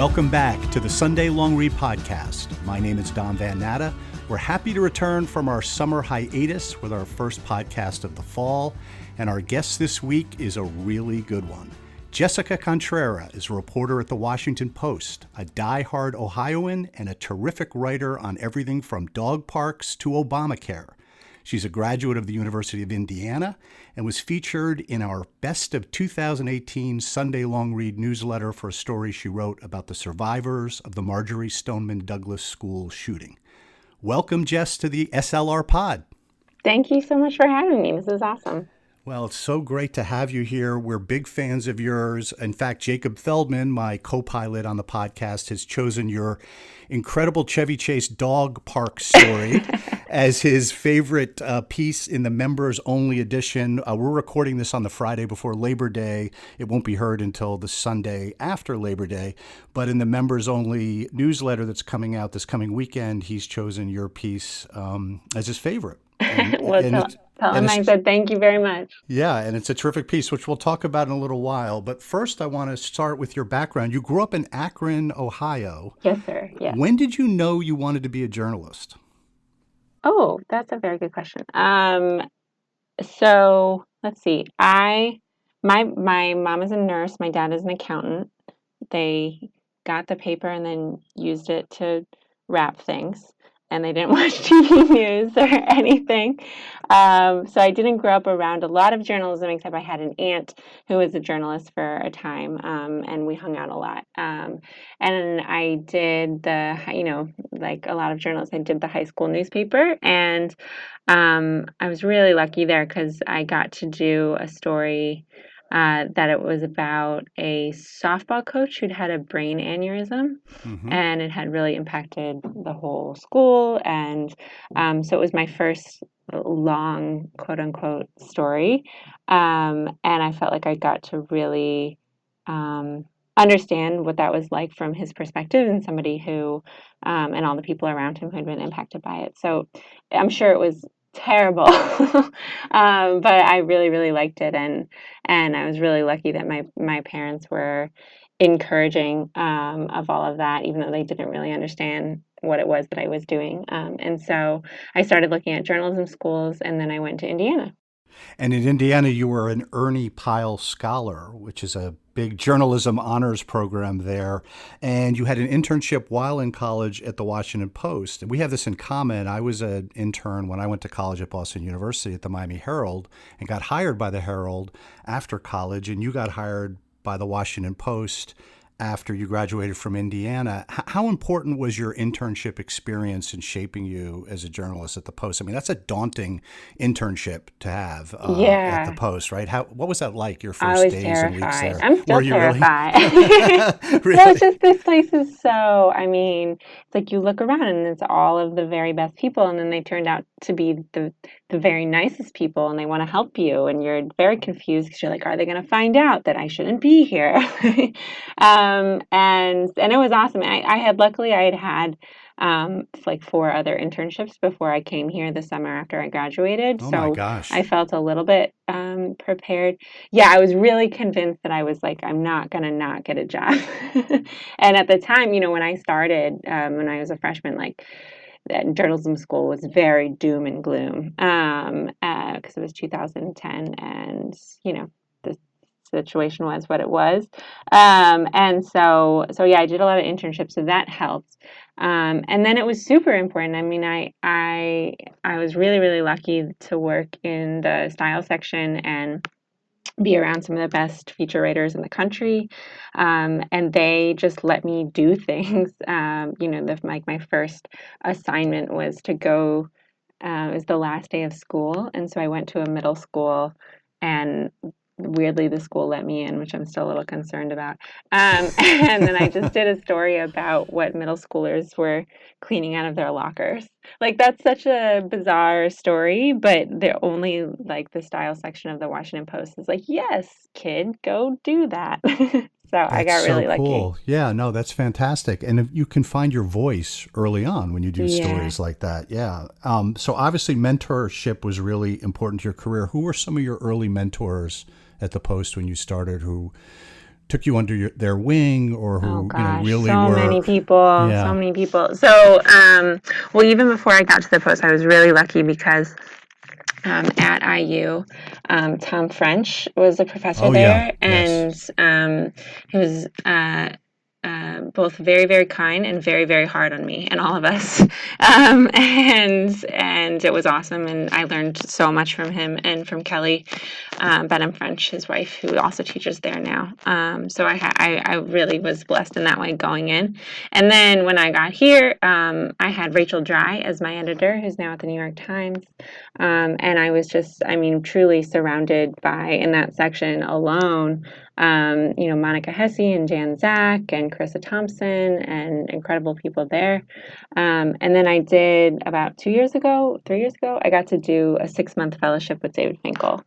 Welcome back to the Sunday Long Read Podcast. My name is Don Van Natta. We're happy to return from our summer hiatus with our first podcast of the fall, and our guest this week is a really good one. Jessica Contrera is a reporter at the Washington Post, a die-hard Ohioan, and a terrific writer on everything from dog parks to Obamacare. She's a graduate of the University of Indiana and was featured in our Best of 2018 Sunday Long Read newsletter for a story she wrote about the survivors of the Marjory Stoneman Douglas School shooting. Welcome, Jess, to the SLR Pod. Thank you so much for having me. This is awesome. Well, it's so great to have you here. We're big fans of yours. In fact, Jacob Feldman, my co pilot on the podcast, has chosen your incredible Chevy Chase dog park story as his favorite uh, piece in the members only edition. Uh, we're recording this on the Friday before Labor Day. It won't be heard until the Sunday after Labor Day. But in the members only newsletter that's coming out this coming weekend, he's chosen your piece um, as his favorite. And, well, and tell him I said thank you very much. Yeah, and it's a terrific piece, which we'll talk about in a little while. But first, I want to start with your background. You grew up in Akron, Ohio. Yes, sir. Yes. When did you know you wanted to be a journalist? Oh, that's a very good question. Um, so let's see. I my my mom is a nurse. My dad is an accountant. They got the paper and then used it to wrap things and they didn't watch TV news or anything. Um, so I didn't grow up around a lot of journalism, except I had an aunt who was a journalist for a time, um, and we hung out a lot. Um, and I did the, you know, like a lot of journalists, I did the high school newspaper, and um, I was really lucky there because I got to do a story uh, that it was about a softball coach who'd had a brain aneurysm mm-hmm. and it had really impacted the whole school. And um, so it was my first long, quote unquote, story. Um, and I felt like I got to really um, understand what that was like from his perspective and somebody who, um, and all the people around him who had been impacted by it. So I'm sure it was terrible. Um, but i really really liked it and and i was really lucky that my my parents were encouraging um, of all of that even though they didn't really understand what it was that i was doing. Um, and so i started looking at journalism schools and then i went to indiana and in Indiana, you were an Ernie Pyle Scholar, which is a big journalism honors program there. And you had an internship while in college at the Washington Post. And we have this in common. I was an intern when I went to college at Boston University at the Miami Herald and got hired by the Herald after college. And you got hired by the Washington Post after you graduated from Indiana. How important was your internship experience in shaping you as a journalist at the Post? I mean, that's a daunting internship to have uh, yeah. at the Post, right? How what was that like? Your first days terrified. and weeks there? I'm still terrified. Really? really? no, it's just this place is so. I mean, it's like you look around and it's all of the very best people, and then they turned out to be the the very nicest people and they want to help you and you're very confused because you're like are they going to find out that i shouldn't be here um, and and it was awesome. I, I had luckily i had had um, like four other internships before i came here the summer after i graduated oh so gosh. i felt a little bit um, prepared. Yeah i was really convinced that i was like i'm not going to not get a job. And at the time you know when i started um, when i was a freshman like journalism school was very doom and gloom um, because uh, it was 2010 and you know situation was what it was. Um, and so so yeah i did a lot of internships so that helped. Um, and then it was super important. I mean i i i was really really lucky to work in the style section and be around some of the best feature writers in the country. Um, and they just let me do things. Um, you know the, like my first assignment was to go uh, it was the last day of school. And so i went to a middle school and weirdly the school let me in which i'm still a little concerned about. Um, and then i just did a story about what middle schoolers were cleaning out of their lockers. Like that's such a bizarre story but the only like the style section of the washington post is like yes kid go do that So that's I got really so cool. lucky. Yeah, no, that's fantastic. And you can find your voice early on when you do yeah. stories like that. Yeah. Um, so obviously, mentorship was really important to your career. Who were some of your early mentors at the Post when you started who took you under your, their wing or who Oh you know really so were many people, Yeah. so many people. So, um, well, even before I got to the post, I was really lucky because um, at IU, um, Tom French was a professor Oh, yeah. there, and um, he was. Uh, uh, both very very kind and very very hard on me and all of us. Um, and and it was awesome. And I learned so much from him and from Kelly um, Benham French his wife who also teaches there now. Um, so I, I I really was blessed in that way going in. And then when I got here um, I had Rachel Dry as my editor who's now at the New York Times. Um, and I was just I mean truly surrounded by in that section alone um, you know, Monica Hesse and Dan Zak and Krissah Thompson and incredible people there. Um, and then I did about two years ago, three years ago, I got to do a six month fellowship with David Finkel,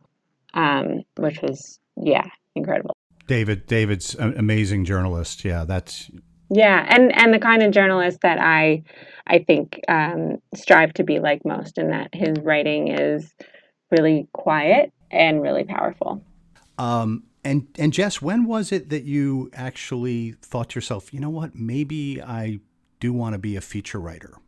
um, which was, yeah, incredible. David David's an amazing journalist. Yeah, that's Yeah, and and the kind of journalist that I, I think um, strive to be like most, in that his writing is really quiet and really powerful. um and and Jess, when was it that you actually thought to yourself, you know what, maybe I do want to be a feature writer?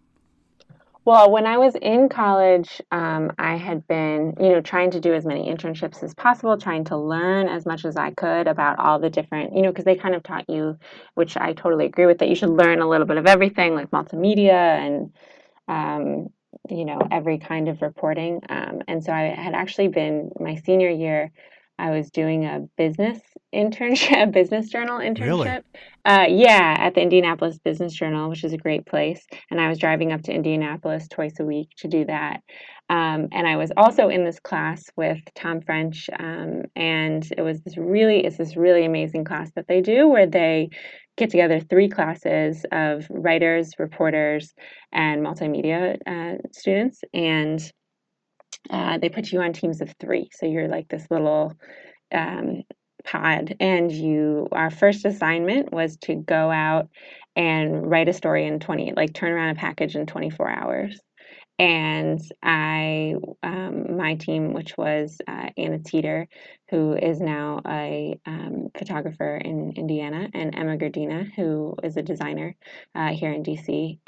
Well, when I was in college, um, I had been, you know, trying to do as many internships as possible, trying to learn as much as I could about all the different, you know, because they kind of taught you, which I totally agree with, that you should learn a little bit of everything, like multimedia and, um, you know, every kind of reporting. Um, and so I had actually been my senior year. I was doing a business internship, a business journal internship. Really? Uh, yeah, at the Indianapolis Business Journal, which is a great place. And I was driving up to Indianapolis twice a week to do that. Um, and I was also in this class with Tom French, um, and it was this really it's this really amazing class that they do where they get together three classes of writers, reporters, and multimedia uh, students, and uh, they put you on teams of three. So you're like this little um, pod, and you our first assignment was to go out and write a story in 20, like turn around a package in 24 hours. And I, um, my team, which was uh, Anna Teeter, who is now a um, photographer in Indiana, and Emma Gardina, who is a designer uh, here in DC.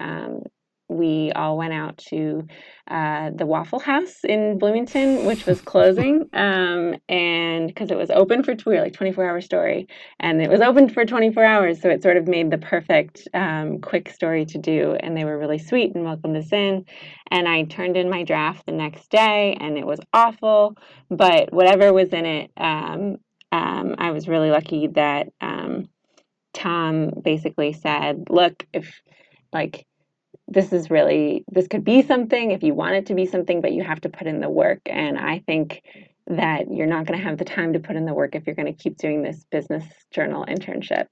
We all went out to uh, the Waffle House in Bloomington, which was closing, um, and because it was open for we were like 24 hour story, and it was open for 24 hours, so it sort of made the perfect um, quick story to do. And they were really sweet and welcomed us in. And I turned in my draft the next day, and it was awful, but whatever was in it, um, um, I was really lucky that um, Tom basically said, "Look, if like." This is really this could be something if you want it to be something but you have to put in the work. And i think that you're not going to have the time to put in the work if you're going to keep doing this business journal internship.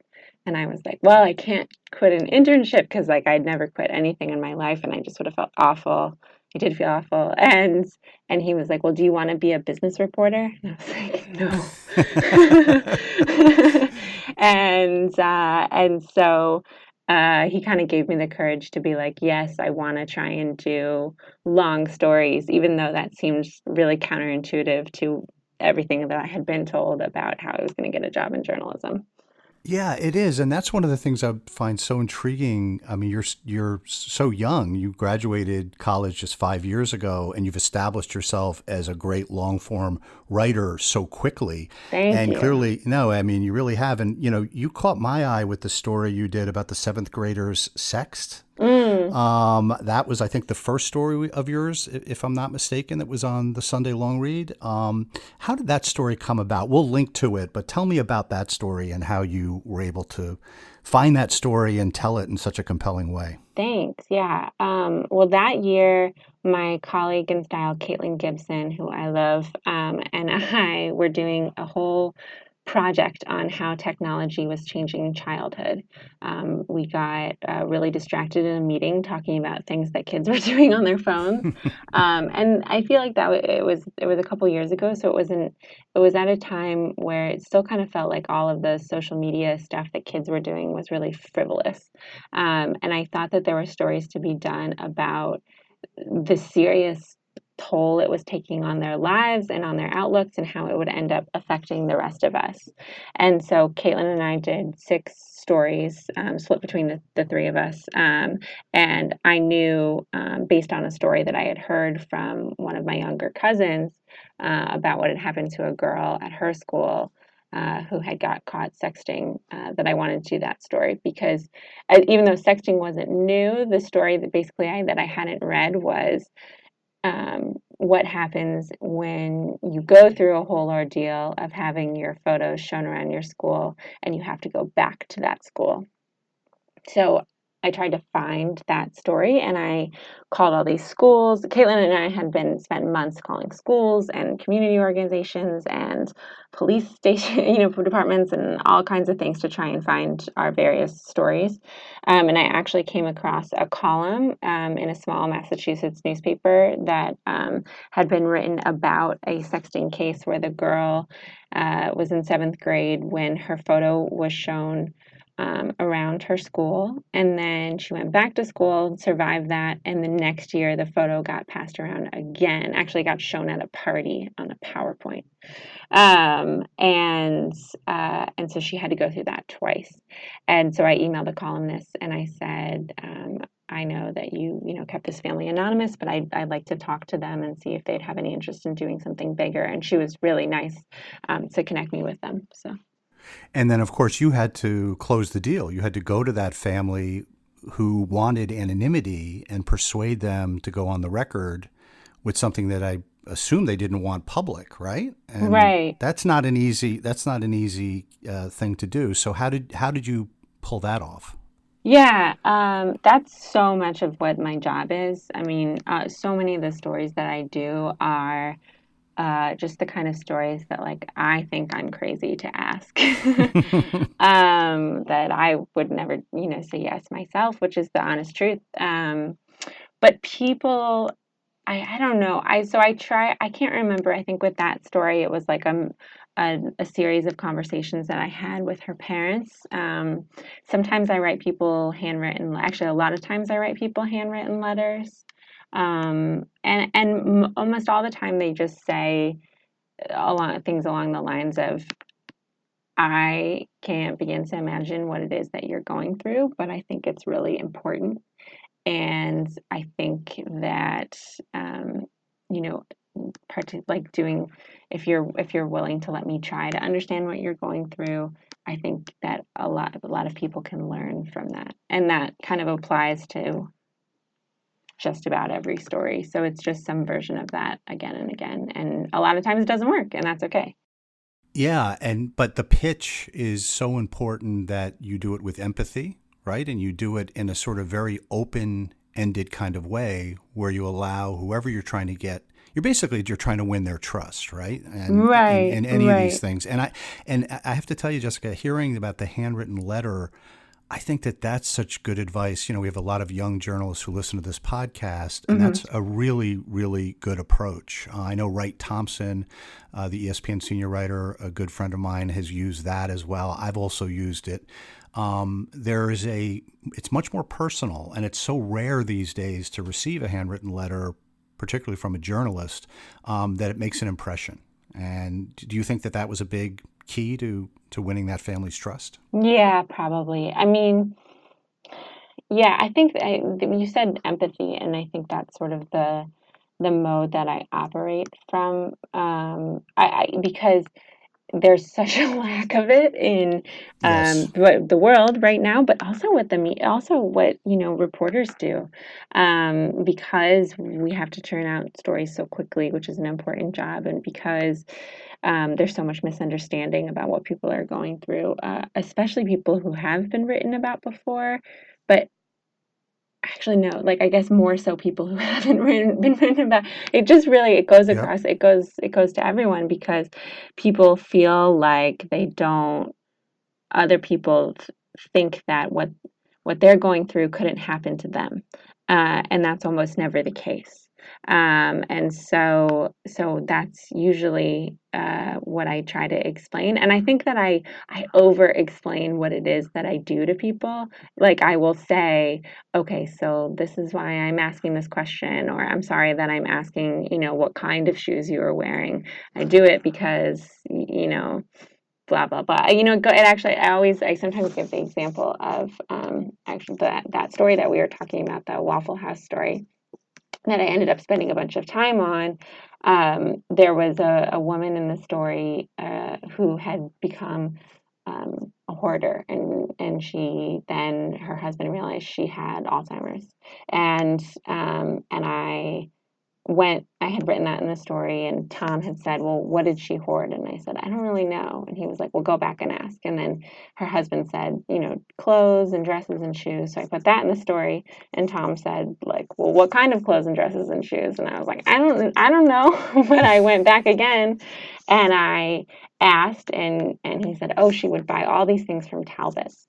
And i was like well i can't quit an internship because like i'd never quit anything in my life and i just would have felt awful. I did feel awful. And and he was like well do you want to be a business reporter? And i was like no. And uh and so uh, he kind of gave me the courage to be like, yes, I want to try and do long stories, even though that seems really counterintuitive to everything that I had been told about how I was going to get a job in journalism. Yeah, it is, and that's one of the things I find so intriguing. I mean, you're you're so young. You graduated college just five years ago, and you've established yourself as a great long form writer so quickly. Thank and you. clearly, no, I mean, you really have. And you know, you caught my eye with the story you did about the seventh graders sexed. Mm. Um, that was, I think, the first story of yours, if I'm not mistaken, that was on the Sunday Long Read. Um, how did that story come about? We'll link to it, but tell me about that story and how you were able to find that story and tell it in such a compelling way. Thanks. Yeah. Um, well, that year, my colleague in style, Caitlin Gibson, who I love, um, and I were doing a whole project on how technology was changing childhood. Um, we got uh, really distracted in a meeting talking about things that kids were doing on their phones, um, and I feel like that it was it was a couple years ago, so it wasn't. It was at a time where it still kind of felt like all of the social media stuff that kids were doing was really frivolous, um, and I thought that there were stories to be done about the serious toll it was taking on their lives and on their outlooks and how it would end up affecting the rest of us. And so Caitlin and I did six stories um, split between the, the three of us. Um, and I knew, um, based on a story that I had heard from one of my younger cousins uh, about what had happened to a girl at her school. Uh, who had got caught sexting uh, that I wanted to do that story because uh, even though sexting wasn't new, the story that basically I, that I hadn't read was um, what happens when you go through a whole ordeal of having your photos shown around your school and you have to go back to that school. So I tried to find that story and I called all these schools. Caitlin and I had been spent months calling schools and community organizations and police station, you know, departments and all kinds of things to try and find our various stories. Um, and I actually came across a column um, in a small Massachusetts newspaper that um, had been written about a sexting case where the girl uh, was in seventh grade when her photo was shown um, around her school. And then she went back to school, survived that. And the next year, the photo got passed around again, actually, got shown at a party on a PowerPoint. Um, and uh, and so she had to go through that twice. And so I emailed the columnist and I said, um, I know that you, you know, kept this family anonymous, but I'd, I'd like to talk to them and see if they'd have any interest in doing something bigger. And she was really nice um, to connect me with them. So. And then, of course, you had to close the deal. You had to go to that family who wanted anonymity and persuade them to go on the record with something that I assume they didn't want public, right? And right. That's not an easy. That's not an easy uh, thing to do. So how did how did you pull that off? Yeah, um, that's so much of what my job is. I mean, uh, so many of the stories that I do are uh, just the kind of stories that like I think I'm crazy to ask. um, that I would never, you know, say yes myself, which is the honest truth. Um, but people, I, I don't know. I so I try. I can't remember. I think with that story, it was like a, a, a series of conversations that I had with her parents. Um, sometimes I write people handwritten. Actually, a lot of times I write people handwritten letters. Um, and and almost all the time they just say along things along the lines of I can't begin to imagine what it is that you're going through, but I think it's really important. And I think that um, you know, part like doing if you're if you're willing to let me try to understand what you're going through, I think that a lot a lot of people can learn from that, and that kind of applies to just about every story. So it's just some version of that again and again. And a lot of times it doesn't work, and that's okay. Yeah, and but the pitch is so important that you do it with empathy, right? And you do it in a sort of very open-ended kind of way where you allow whoever you're trying to get you're basically you're trying to win their trust, right? And, right. And, any right. of these things. And I and I have to tell you, Jessica, hearing about the handwritten letter I think that that's such good advice. You know, we have a lot of young journalists who listen to this podcast, and mm-hmm. that's a really, really good approach. Uh, I know Wright Thompson, uh, the ESPN senior writer, a good friend of mine, has used that as well. I've also used it. Um, there is a, it's much more personal, and it's so rare these days to receive a handwritten letter, particularly from a journalist, um, that it makes an impression. And do you think that that was a big key to to winning that family's trust? Yeah, probably. I mean, yeah, I think I, you said empathy, and I think that's sort of the the mode that I operate from. Um, I, I because there's such a lack of it in um, yes. the world right now, but also what the me also what you know reporters do, um, because we have to turn out stories so quickly, which is an important job, and because um, there's so much misunderstanding about what people are going through, uh, especially people who have been written about before, but actually no. Like i guess more so people who haven't written, been written about. It just really it goes across it goes it goes to everyone because people feel like they don't other people think that what what they're going through couldn't happen to them. Uh, and that's almost never the case Um, and so, so that's usually uh, what I try to explain. And I think that I I over explain what it is that I do to people. Like I will say, okay, so this is why I'm asking this question, or I'm sorry that I'm asking, you know, what kind of shoes you are wearing. I do it because, you know blah blah blah. You know, go, it actually. I always, I sometimes give the example of um, actually that that story that we were talking about, the Waffle House story, that I ended up spending a bunch of time on. Um, there was a, a woman in the story uh, who had become um, a hoarder, and and she then her husband realized she had Alzheimer's, and um, and I went i had written that in the story and tom had said well what did she hoard? And i said i don't really know. And he was like well go back and ask. And then her husband said you know clothes and dresses and shoes. So i put that in the story and tom said like well what kind of clothes and dresses and shoes? And i was like i don't i don't know. But i went back again and i asked and and he said oh she would buy all these things from talbot's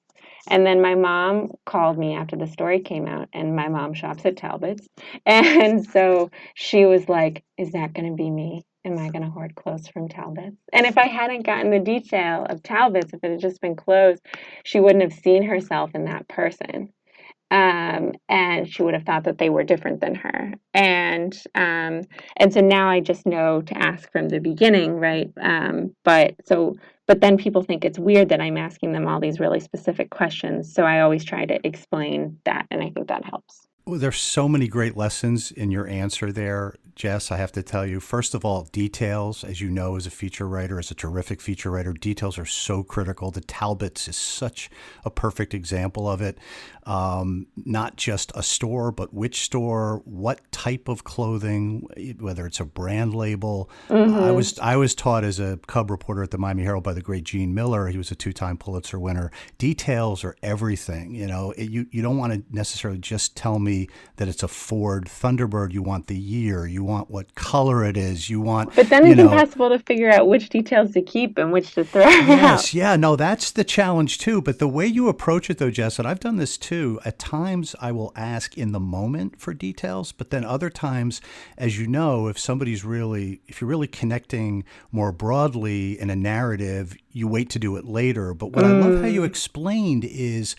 and then my mom called me after the story came out, and my mom shops at Talbot's. And so she was like, Is that going to be me? Am I going to hoard clothes from Talbot's? And if I hadn't gotten the detail of Talbot's, if it had just been clothes, she wouldn't have seen herself in that person. Um, and she would have thought that they were different than her. And um, and so now I just know to ask from the beginning, right? Um, but so but then people think it's weird that I'm asking them all these really specific questions. So I always try to explain that, and I think that helps. Well, there's so many great lessons in your answer there, Jess. I have to tell you, first of all, details, as you know, as a feature writer, as a terrific feature writer, details are so critical. The Talbots is such a perfect example of it. Um, not just a store, but which store, what type of clothing, whether it's a brand label. Mm-hmm. I was I was taught as a cub reporter at the Miami Herald by the great Gene Miller. He was a two-time Pulitzer winner. Details are everything. You know, it, you you don't want to necessarily just tell me that it's a Ford Thunderbird. You want the year. You want what color it is. You want. But then it's know, impossible to figure out which details to keep and which to throw yes, out. yeah, no, that's the challenge too. But the way you approach it, though, Jess, and I've done this too. At times, I will ask in the moment for details, but then other times, as you know, if somebody's really, if you're really connecting more broadly in a narrative, you wait to do it later. But what mm. I love how you mm. explained is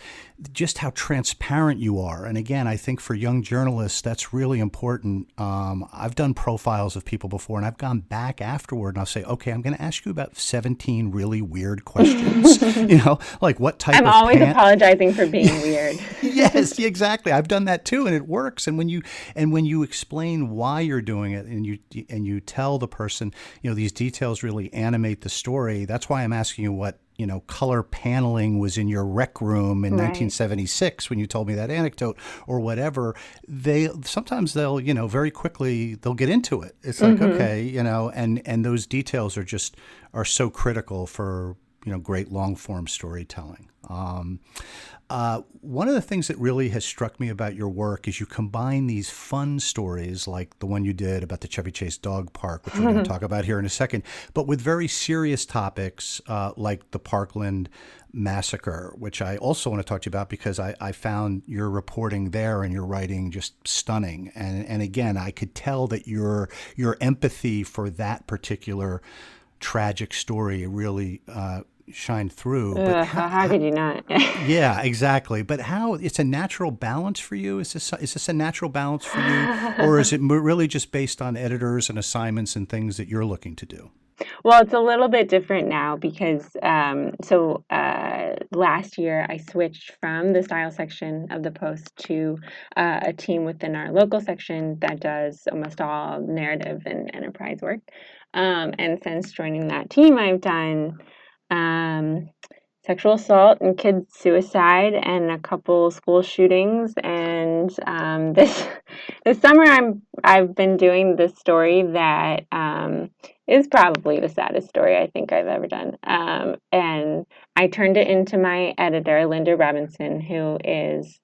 just how transparent you are. And again, I think for young journalists, that's really important. Um, I've done profiles of people before, and I've gone back afterward, and I'll say, okay, I'm going to ask you about 17 really weird questions. you know, like what type of I'm always pant- apologizing for being weird. yes, exactly. I've done that too, and it works. And when you and when you explain why you're doing it, and you and you tell the person, you know, these details really animate the story. That's why I'm asking you what you know color paneling was in your rec room in right. 1976 when you told me that anecdote or whatever they sometimes they'll you know very quickly they'll get into it it's like mm-hmm. okay you know and and those details are just are so critical for you know great long form storytelling um, uh, one of the things that really has struck me about your work is you combine these fun stories like the one you did about the Chevy Chase dog park, which we're going to talk about here in a second, but with very serious topics uh, like the Parkland massacre, which I also want to talk to you about because I, I found your reporting there and your writing just stunning. And, and again, I could tell that your your empathy for that particular tragic story really uh, shine through. Ugh, how, how, could you not? yeah, exactly. But how it's a natural balance for you? Is this is this a natural balance for you, or is it really just based on editors and assignments and things that you're looking to do? Well, it's a little bit different now because um, so uh, last year I switched from the style section of the Post to uh, a team within our local section that does almost all narrative and enterprise work. Um, and since joining that team, I've done um, sexual assault and kid suicide and a couple school shootings and um, this this summer I'm I've been doing this story that um, is probably the saddest story I think I've ever done um, and I turned it into my editor Lynda Robinson who is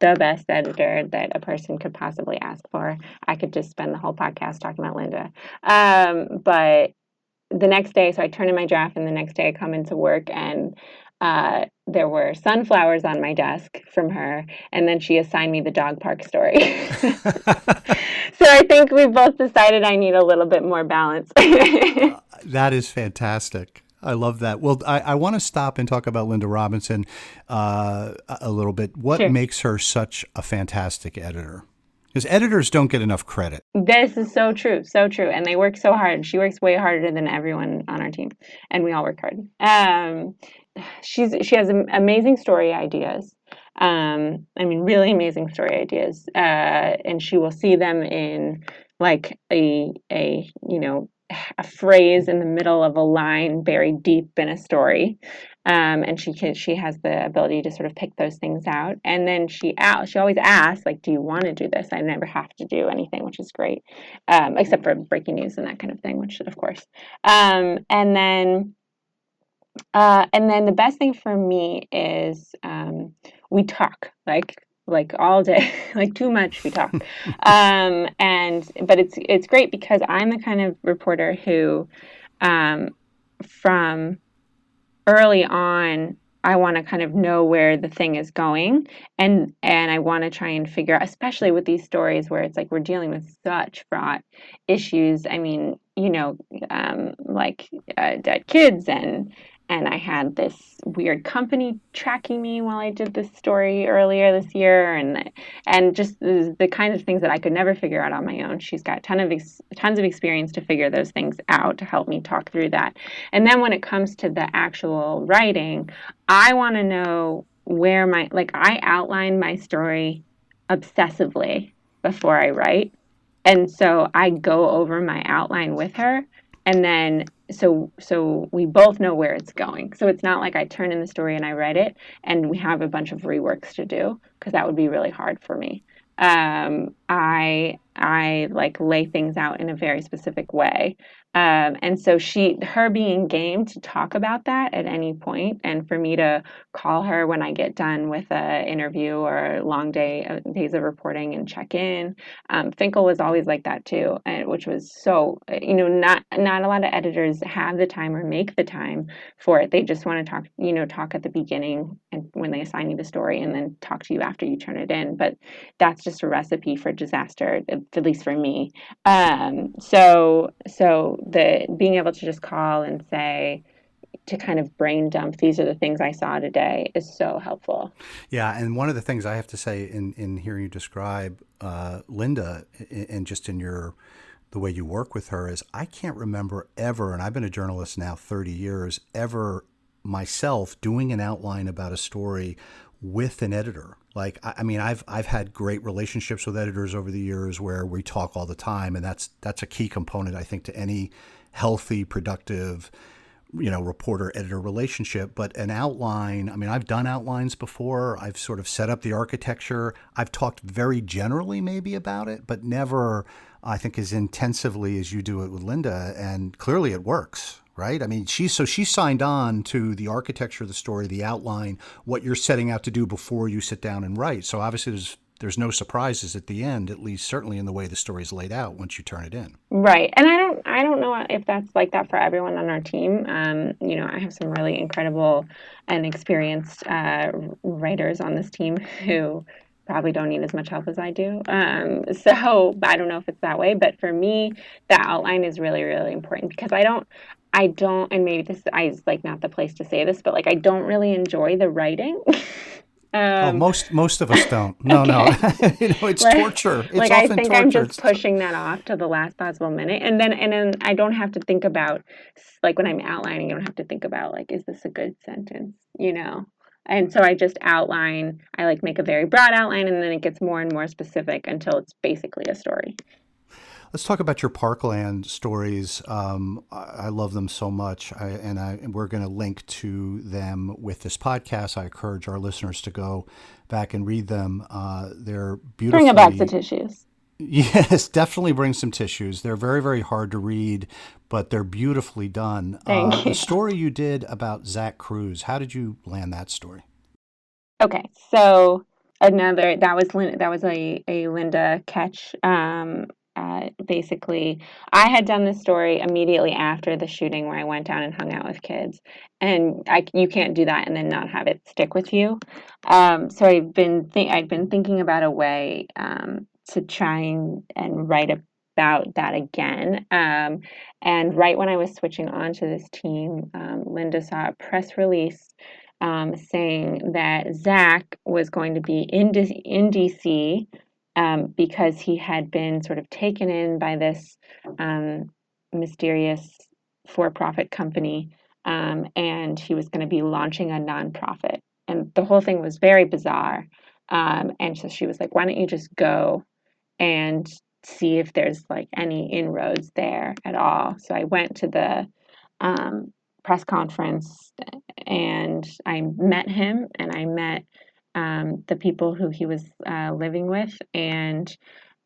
the best editor that a person could possibly ask for. I could just spend the whole podcast talking about Lynda. Um, but the next day, so I turn in my draft, and the next day I come into work, and uh, there were sunflowers on my desk from her, and then she assigned me the dog park story. so I think we both decided I need a little bit more balance. that is fantastic. I love that. Well, I, I want to stop and talk about Lynda Robinson uh, a little bit. What sure. makes her such a fantastic editor? Because editors don't get enough credit. This is so true, so true, and they work so hard. She works way harder than everyone on our team, and we all work hard. Um, she's she has amazing story ideas. Um, I mean, really amazing story ideas, uh, and she will see them in like a a you know a phrase in the middle of a line buried deep in a story um, and she can she has the ability to sort of pick those things out. And then she out she always asks like do you want to do this? I never have to do anything which is great um, except for breaking news and that kind of thing which of course. Um, and then uh, and then the best thing for me is um, we talk like like all day like too much we talk. Um and but it's it's great because i'm the kind of reporter who um from early on I want to kind of know where the thing is going and and I want to try and figure out especially with these stories where it's like we're dealing with such fraught issues. I mean you know um, like uh, dead kids and and I had this weird company tracking me while I did this story earlier this year, and and just the, the kind of things that I could never figure out on my own. She's got ton of ex, tons of experience to figure those things out to help me talk through that. And then when it comes to the actual writing, I want to know where my like I outline my story obsessively before I write. And so I go over my outline with her and then so so we both know where it's going. So it's not like i turn in the story and i write it and we have a bunch of reworks to do because that would be really hard for me. Um, i i like lay things out in a very specific way um, and so she, her being game to talk about that at any point, and for me to call her when I get done with an interview or a long day, uh, days of reporting, and check in. Um, Finkel was always like that too, and which was so, uh, you know, not not a lot of editors have the time or make the time for it. They just want to talk, you know, talk at the beginning and when they assign you the story, and then talk to you after you turn it in. But that's just a recipe for disaster, at least for me. Um, so so the being able to just call and say to kind of brain dump these are the things I saw today is so helpful. Yeah, and one of the things I have to say in in hearing you describe uh, Lynda and just in your the way you work with her is I can't remember ever, and I've been a journalist now 30 years, ever myself doing an outline about a story with an editor. Like I mean, I've I've had great relationships with editors over the years where we talk all the time, and that's that's a key component I think to any healthy, productive, you know, reporter editor relationship. But an outline, I mean, I've done outlines before. I've sort of set up the architecture. I've talked very generally maybe about it, but never, I think, as intensively as you do it with Lynda. And clearly, it works right? I mean, she so she signed on to the architecture of the story, the outline, what you're setting out to do before you sit down and write. So obviously, there's there's no surprises at the end, at least certainly in the way the story is laid out once you turn it in. Right, and I don't I don't know if that's like that for everyone on our team. Um, you know, I have some really incredible and experienced uh, writers on this team who probably don't need as much help as I do. Um, so I don't know if it's that way, but for me, the outline is really, really important because I don't, I don't, and maybe this is like not the place to say this, but like I don't really enjoy the writing. Oh, um, oh, most most of us don't. No, no, you know, it's like, torture. It's like I think torture. I'm just pushing that off to the last possible minute, and then and then I don't have to think about like when I'm outlining, I don't have to think about like is this a good sentence, you know? And so I just outline. I like make a very broad outline, and then it gets more and more specific until it's basically a story. Let's talk about your Parkland stories. Um, I, love them so much, I, and, I, and we're going to link to them with this podcast. I encourage our listeners to go back and read them. Uh, they're beautiful. Bring a box of tissues. Yes, definitely bring some tissues. They're very, very hard to read, but they're beautifully done. Thank uh, you. The story you did about Zach Cruz, how did you land that story? Okay, so another that was that was a, a Lynda catch. Um, basically, I had done this story immediately after the shooting where I went down and hung out with kids, and I you can't do that and then not have it stick with you. Um, so I've been th- I've been thinking about a way um, to try and, and write about that again. Um, and right when I was switching on to this team, um, Lynda saw a press release um, saying that Zach was going to be in, D- in DC um, because he had been sort of taken in by this um, mysterious for profit company um, and he was going to be launching a nonprofit. And the whole thing was very bizarre. Um, and so she was like, why don't you just go and see if there's like any inroads there at all? So I went to the um, press conference and I met him and I met um, the people who he was uh, living with, and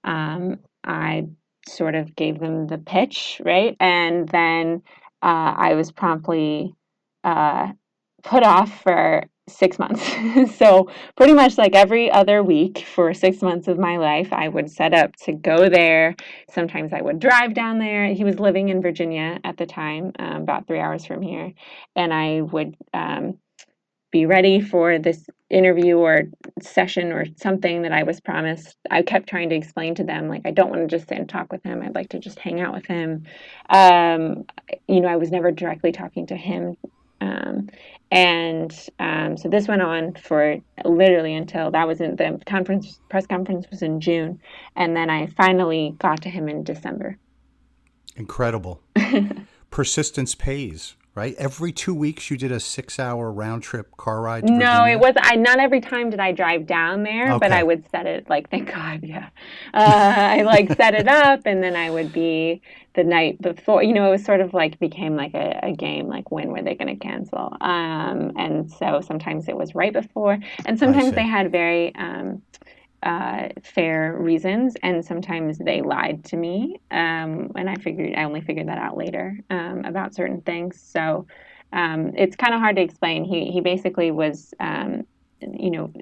um, I sort of gave them the pitch, right? And then uh, I was promptly uh, put off for six months. so, pretty much like every other week for six months of my life, I would set up to go there. Sometimes I would drive down there. He was living in Virginia at the time, um, about three hours from here. And I would um, be ready for this interview or session or something that I was promised. I kept trying to explain to them, like, I don't want to just sit and talk with him. I'd like to just hang out with him. Um, you know, I was never directly talking to him. Um, and um, so this went on for literally until that was in the conference, press conference was in June. And then I finally got to him in December. Incredible. Persistence pays right? Every two weeks, you did a six-hour round trip car ride. no, it was. I not every time did I drive down there, okay. but I would set it like thank God, yeah. Uh, I like set it up, and then I would be the night before. You know, it was sort of like became like a, a game. Like when were they going to cancel? Um, and so sometimes it was right before, and sometimes they had very. Um, uh, fair reasons, and sometimes they lied to me. Um, and I figured I only figured that out later um, about certain things. So um, it's kind of hard to explain. He he basically was. You know,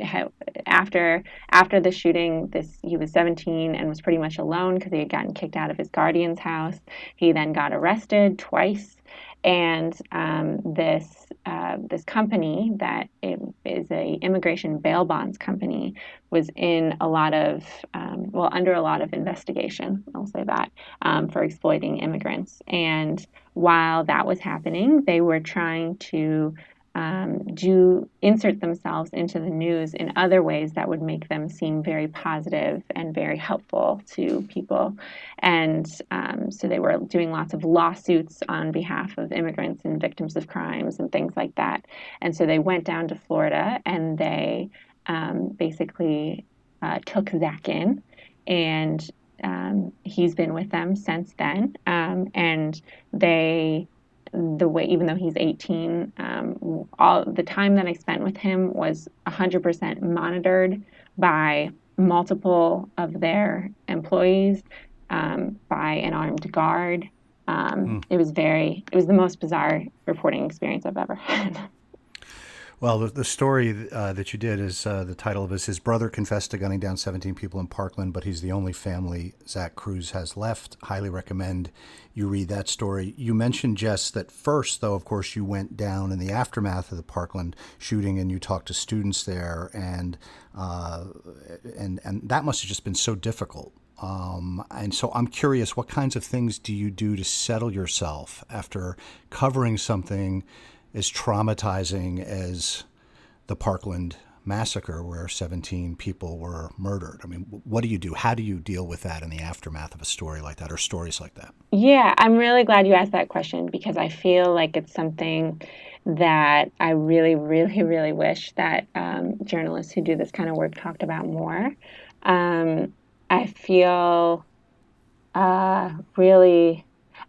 after after the shooting, this he was 17 and was pretty much alone because he had gotten kicked out of his guardian's house. He then got arrested twice, and um, this uh, this company that is a immigration bail bonds company was in a lot of um, well under a lot of investigation i'll say that um, for exploiting immigrants and while that was happening they were trying to um, do insert themselves into the news in other ways that would make them seem very positive and very helpful to people. And um, so they were doing lots of lawsuits on behalf of immigrants and victims of crimes and things like that. And so they went down to Florida and they um, basically uh, took Zach in and um, he's been with them since then. Um, and they the way, even though he's 18, um, all the time that I spent with him was 100% monitored by multiple of their employees, um, by an armed guard. Um, mm. It was very, it was the most bizarre reporting experience I've ever had. Well, the, the story uh, that you did is uh, the title of is His Brother Confessed to Gunning Down 17 People in Parkland, but he's the only family Zach Cruz has left. Highly recommend you read that story. You mentioned, Jess, that first, though, of course, you went down in the aftermath of the Parkland shooting and you talked to students there, and, uh, and, and that must have just been so difficult. Um, and so I'm curious, what kinds of things do you do to settle yourself after covering something? As traumatizing as the Parkland massacre where 17 people were murdered. I mean, what do you do? How do you deal with that in the aftermath of a story like that or stories like that? Yeah, I'm really glad you asked that question because I feel like it's something that I really, really, really wish that um, journalists who do this kind of work talked about more. Um, I feel uh, really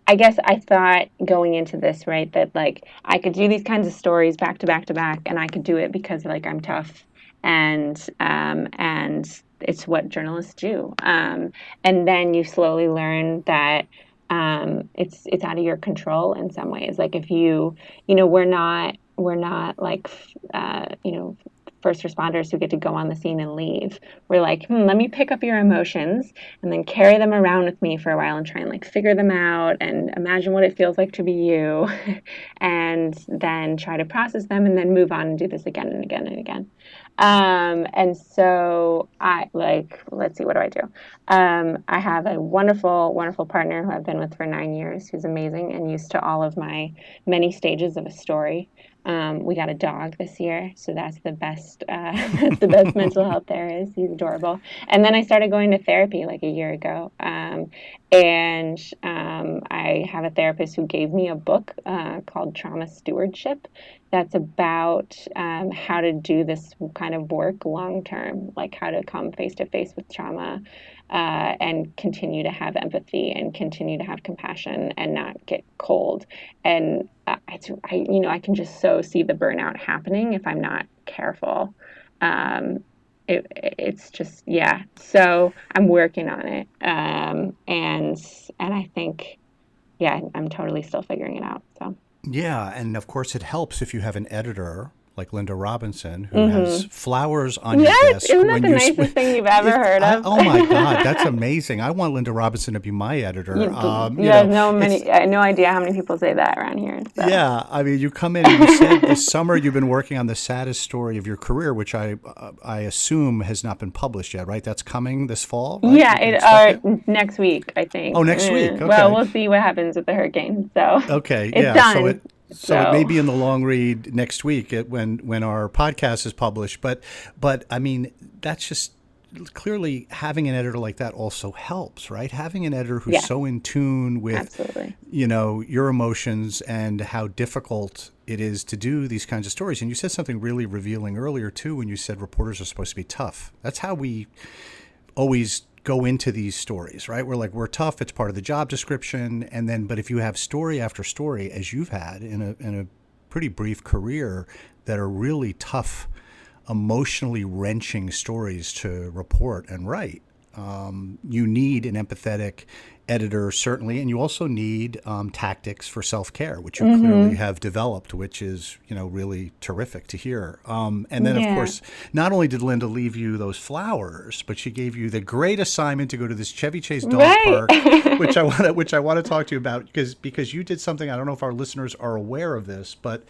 I guess I thought going into this, right, that like I could do these kinds of stories back to back to back, and I could do it because like I'm tough, and um, and it's what journalists do. Um, and then you slowly learn that um, it's it's out of your control in some ways. Like if you, you know, we're not we're not like uh, you know first responders who get to go on the scene and leave. We're like, hmm, let me pick up your emotions and then carry them around with me for a while and try and like figure them out and imagine what it feels like to be you and then try to process them and then move on and do this again and again and again. Um, and so I like, let's see, what do I do? Um, I have a wonderful, wonderful partner who I've been with for nine years, who's amazing and used to all of my many stages of a story. Um, we got a dog this year, so that's the best. Uh, the best mental health there is. He's adorable. And then I started going to therapy like a year ago, um, and um, I have a therapist who gave me a book uh, called Trauma Stewardship. That's about um, how to do this kind of work long term, like how to come face to face with trauma, uh, and continue to have empathy and continue to have compassion and not get cold. And it's, I, you know, I can just so see the burnout happening if I'm not careful. Um, it, it's just yeah. So I'm working on it, um, and and I think yeah, I'm totally still figuring it out. So yeah, and of course it helps if you have an editor like Lynda Robinson, who mm-hmm. has flowers on yes, your desk. Isn't that the nicest thing you've ever heard of? I, oh my God, that's amazing! I want Lynda Robinson to be my editor. You, um, you, have know, no many, I no idea how many people say that around here. So. Yeah, I mean, you come in and you said this summer you've been working on the saddest story of your career, which I uh, I assume has not been published yet, right? That's coming this fall. Right? Yeah, it, uh, it, next week, I think. Oh, next week. Okay. Well, we'll see what happens with the hurricane. So okay, it's yeah, done. So it, so, so, it may be in the long read next week when when our podcast is published. But but I mean that's just clearly having an editor like that also helps, right? Having an editor who's yeah. so in tune with Absolutely. you know your emotions and how difficult it is to do these kinds of stories. And you said something really revealing earlier too when you said reporters are supposed to be tough. That's how we always go into these stories, right? We're like, we're tough. It's part of the job description. And then, but if you have story after story, as you've had in a, in a pretty brief career, that are really tough, emotionally wrenching stories to report and write, um, you need an empathetic editor certainly and you also need um, tactics for self-care which you mm-hmm. clearly have developed which is you know really terrific to hear um, and then yeah. of course not only did lynda leave you those flowers but she gave you the great assignment to go to this chevy chase dog right. park which i want to which i want to talk to you about because because you did something i don't know if our listeners are aware of this but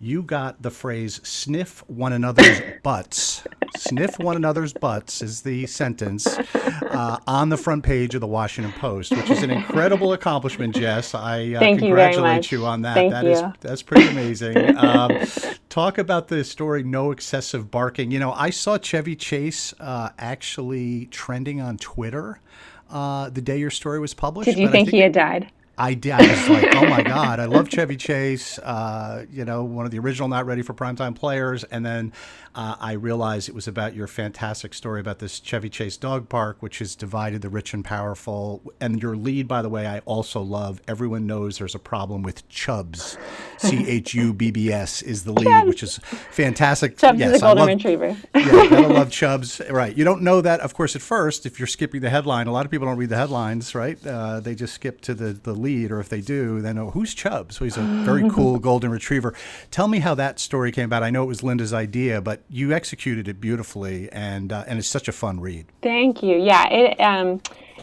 you got the phrase sniff one another's butts. sniff one another's butts is the sentence uh, on the front page of the Washington Post, which is an incredible accomplishment, Jess. I uh, congratulate you, you, on that. Thank that is that's pretty amazing. Um, talk about the story no excessive barking. You know, I saw Chevy Chase uh, actually trending on Twitter. Uh, the day your story was published. Did you think, think, he had died? I did. I was like, oh my god, I love Chevy Chase. Uh, you know, one of the original not ready for primetime players. And then uh, I realized it was about your fantastic story about this Chevy Chase dog park, which has divided the rich and powerful. And your lead, by the way, I also love. Everyone knows there's a problem with Chubbs. C H U B B S is the lead, which is fantastic. Chubbs yes, is a golden love, retriever. yeah, gotta love Chubbs. Right. You don't know that, of course, at first if you're skipping the headline. A lot of people don't read the headlines, right? Uh, they just skip to the the lead, or if they do, then oh, who's Chubbs? So he's a very cool golden retriever. Tell me how that story came about. I know it was Lynda's idea, but you executed it beautifully, and uh, and it's such a fun read. Thank you. Yeah, it. Um,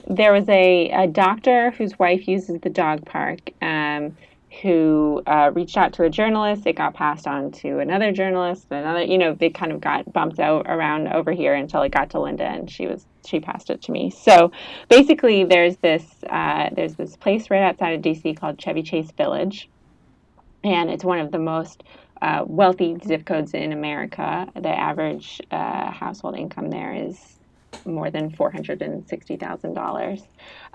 there was a, a doctor whose wife uses the dog park. Um, who uh, reached out to a journalist. It got passed on to another journalist, another. You know, they kind of got bumped out around over here until it got to Lynda, and she was she passed it to me. So basically, there's this uh, there's this place right outside of DC called Chevy Chase Village, and it's one of the most uh, wealthy zip codes in America. The average uh, household income there is more than four hundred and sixty thousand uh, dollars.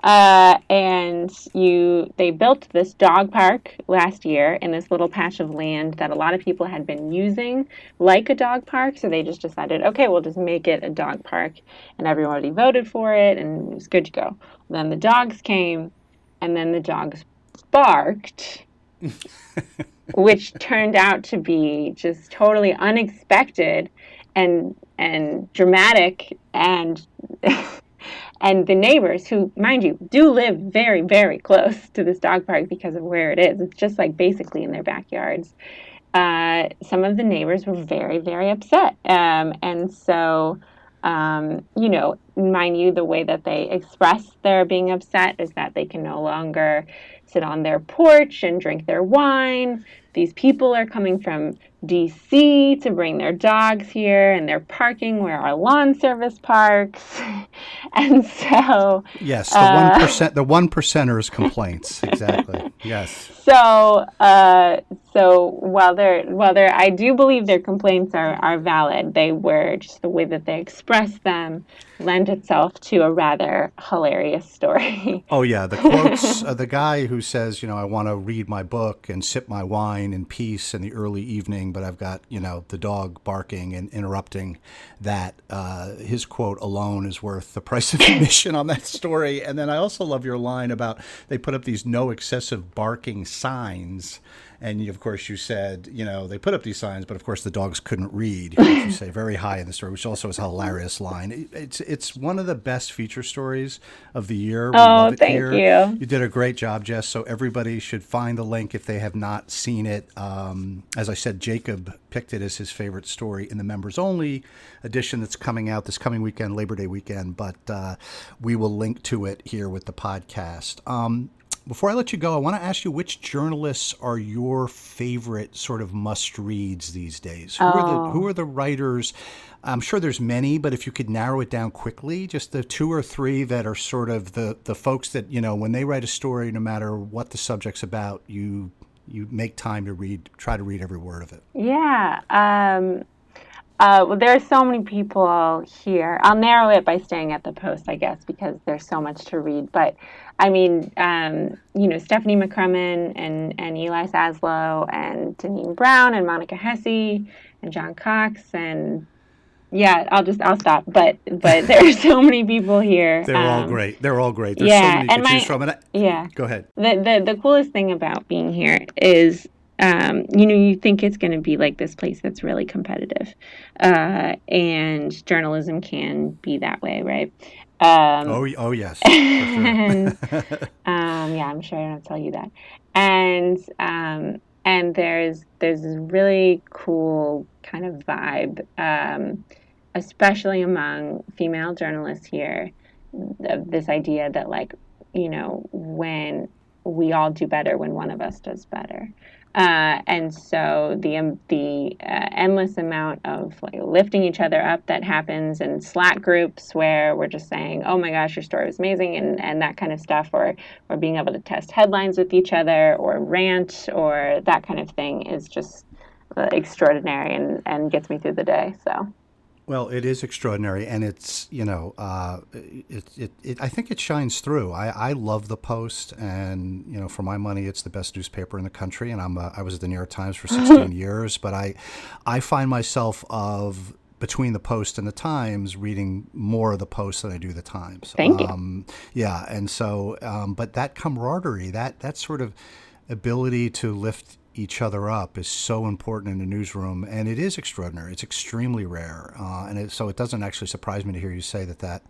And you, they built this dog park last year in this little patch of land that a lot of people had been using like a dog park. So they just decided, okay, we'll just make it a dog park, and everybody voted for it, and it was good to go. Then the dogs came, and then the dogs barked. which turned out to be just totally unexpected and and dramatic and and the neighbors who mind you do live very very close to this dog park because of where it is it's just like basically in their backyards uh, some of the neighbors were very, very upset. Um, and so, um, you know, mind you, the way that they express their being upset is that they can no longer sit on their porch and drink their wine. These people are coming from DC to bring their dogs here and they're parking where our lawn service parks. and so Yes, the one uh, the one percenters complaints. exactly. Yes. So uh, so while they're while they're I do believe their complaints are, are valid, they were just the way that they express them lend itself to a rather hilarious story. Oh yeah, the quotes. uh, the guy who says, you know, I want to read my book and sip my wine in peace in the early evening, but I've got you know the dog barking and interrupting. That uh, his quote alone is worth the price of admission on that story. And then I also love your line about they put up these no excessive barking signs and you, of course, you said, you know, they put up these signs, but of course the dogs couldn't read. you say very high in the story, which also is a hilarious line. It's it's one of the best feature stories of the year. We oh, thank here. you. You did a great job, Jess. So everybody should find the link if they have not seen it. Um, as I said, Jacob picked it as his favorite story in the members only edition that's coming out this coming weekend, Labor Day weekend. But uh, we will link to it here with the podcast. Um, before I let you go, I want to ask you which journalists are your favorite sort of must reads these days? Who, oh. are the, who oh. are the writers? I'm sure there's many, but if you could narrow it down quickly, just the two or three that are sort of the, the folks that, you know, when they write a story, no matter what the subject's about, you you make time to read, try to read every word of it. Yeah. Um, uh, well, there are so many people here. I'll narrow it by staying at the Post, I guess, because there's so much to read. But I mean, um, you know, Stephanie McCrummen and, and Eli Saslow and Deneen Brown and Monica Hesse and John Cox and yeah, I'll just I'll stop. But but there are so many people here. They're um, all great. They're all great. There's yeah, so many to my, choose from. And I, yeah, go ahead. The, the the coolest thing about being here is um, you know, you think it's going to be like this place that's really competitive. Uh, and journalism can be that way, right? Um, oh, oh yes. and, um, yeah, I'm sure I don't tell you that. And um, and there's there's this really cool kind of vibe, um, especially among female journalists here, of this idea that like you know when we all do better when one of us does better. Uh, and so the um, the uh, endless amount of like lifting each other up that happens in Slack groups where we're just saying, "Oh my gosh, your story was amazing," and, and that kind of stuff, or or being able to test headlines with each other, or rant, or that kind of thing is just uh, extraordinary and and gets me through the day. So. Well, it is extraordinary, and it's you know, uh, it, it, it, I think it shines through. I, I love the Post, and you know, for my money, it's the best newspaper in the country. And I'm a, I was at the New York Times for 16 years, but I I find myself of between the Post and the Times reading more of the Post than I do the Times. Thank um, you. Yeah, and so, um, but that camaraderie, that that sort of ability to lift each other up is so important in the newsroom, and it is extraordinary. It's extremely rare, uh, and it, so it doesn't actually surprise me to hear you say that that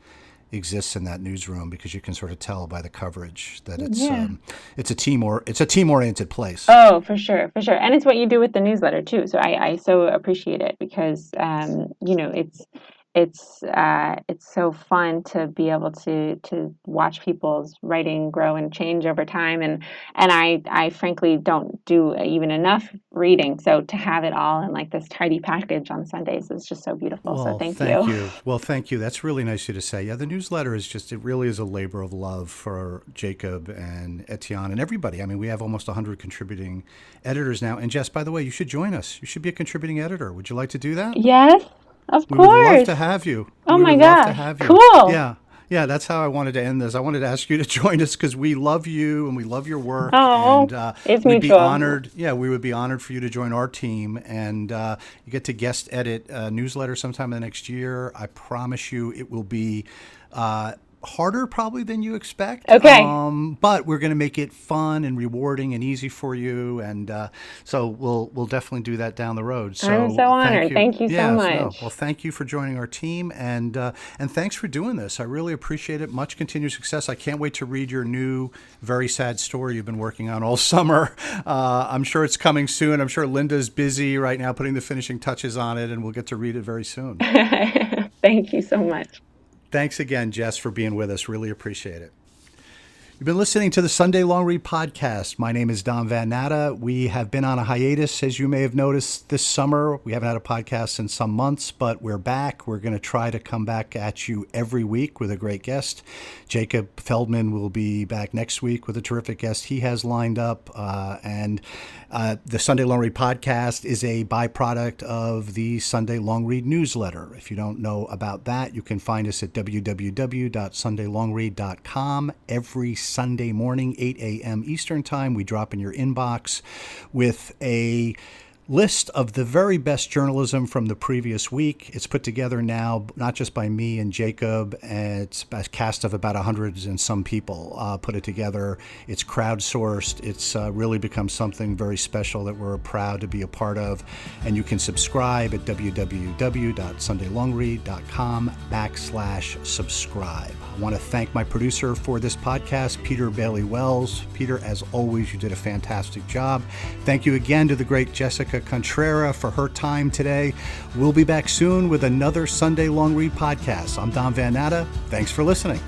exists in that newsroom because you can sort of tell by the coverage that it's yeah. um, it's a team or it's a team oriented place. Oh, for sure, for sure, and it's what you do with the newsletter too. So I, I so appreciate it because um, you know it's it's uh, it's so fun to be able to to watch people's writing grow and change over time and and I I frankly don't do even enough reading so to have it all in like this tidy package on Sundays is just so beautiful well, so thank, thank you. you. well thank you. That's really nice of you to say. Yeah the newsletter is just it really is a labor of love for Jacob and Etienne and everybody. I mean we have almost 100 contributing editors now. And Jess by the way you should join us. You should be a contributing editor. Would you like to do that? Yes of we course. We would love to have you. Oh we my gosh. Cool. Yeah. Yeah, that's how I wanted to end this. I wanted to ask you to join us because we love you and we love your work. Oh, and, uh, it's we'd mutual. be honored. Yeah, we would be honored for you to join our team, and uh, you get to guest edit a newsletter sometime in the next year. I promise you, it will be. Uh, harder probably than you expect. Okay. Um, but we're going to make it fun and rewarding and easy for you, and uh, so we'll we'll definitely do that down the road. So I'm so honored. Thank you, yeah, so no, much. well, thank you for joining our team, and uh, and thanks for doing this. I really appreciate it. Much continued success. I can't wait to read your new very sad story you've been working on all summer. Uh, I'm sure it's coming soon. I'm sure Lynda's busy right now putting the finishing touches on it, and we'll get to read it very soon. Thank you so much. Thanks again, Jess, for being with us. Really appreciate it. You've been listening to the Sunday Long Read podcast. My name is Don Van Natta. We have been on a hiatus, as you may have noticed this summer. We haven't had a podcast in some months, but we're back. We're going to try to come back at you every week with a great guest. Jacob Feldman will be back next week with a terrific guest he has lined up. Uh, and uh, the Sunday Long Read podcast is a byproduct of the Sunday Long Read newsletter. If you don't know about that, you can find us at www.sundaylongread.com every Sunday morning, 8 a.m. Eastern Time. We drop in your inbox with a list of the very best journalism from the previous week. It's put together now, not just by me and Jacob. It's a cast of about a hundred and some people uh, put it together. It's crowdsourced. It's uh, really become something very special that we're proud to be a part of. And you can subscribe at www.sundaylongread.com backslash subscribe. I want to thank my producer for this podcast, Peter Bailey Wells. Peter, as always, you did a fantastic job. Thank you again to the great Jessica Contrera for her time today. We'll be back soon with another Sunday Long Read podcast. I'm Don Van Natta. Thanks for listening.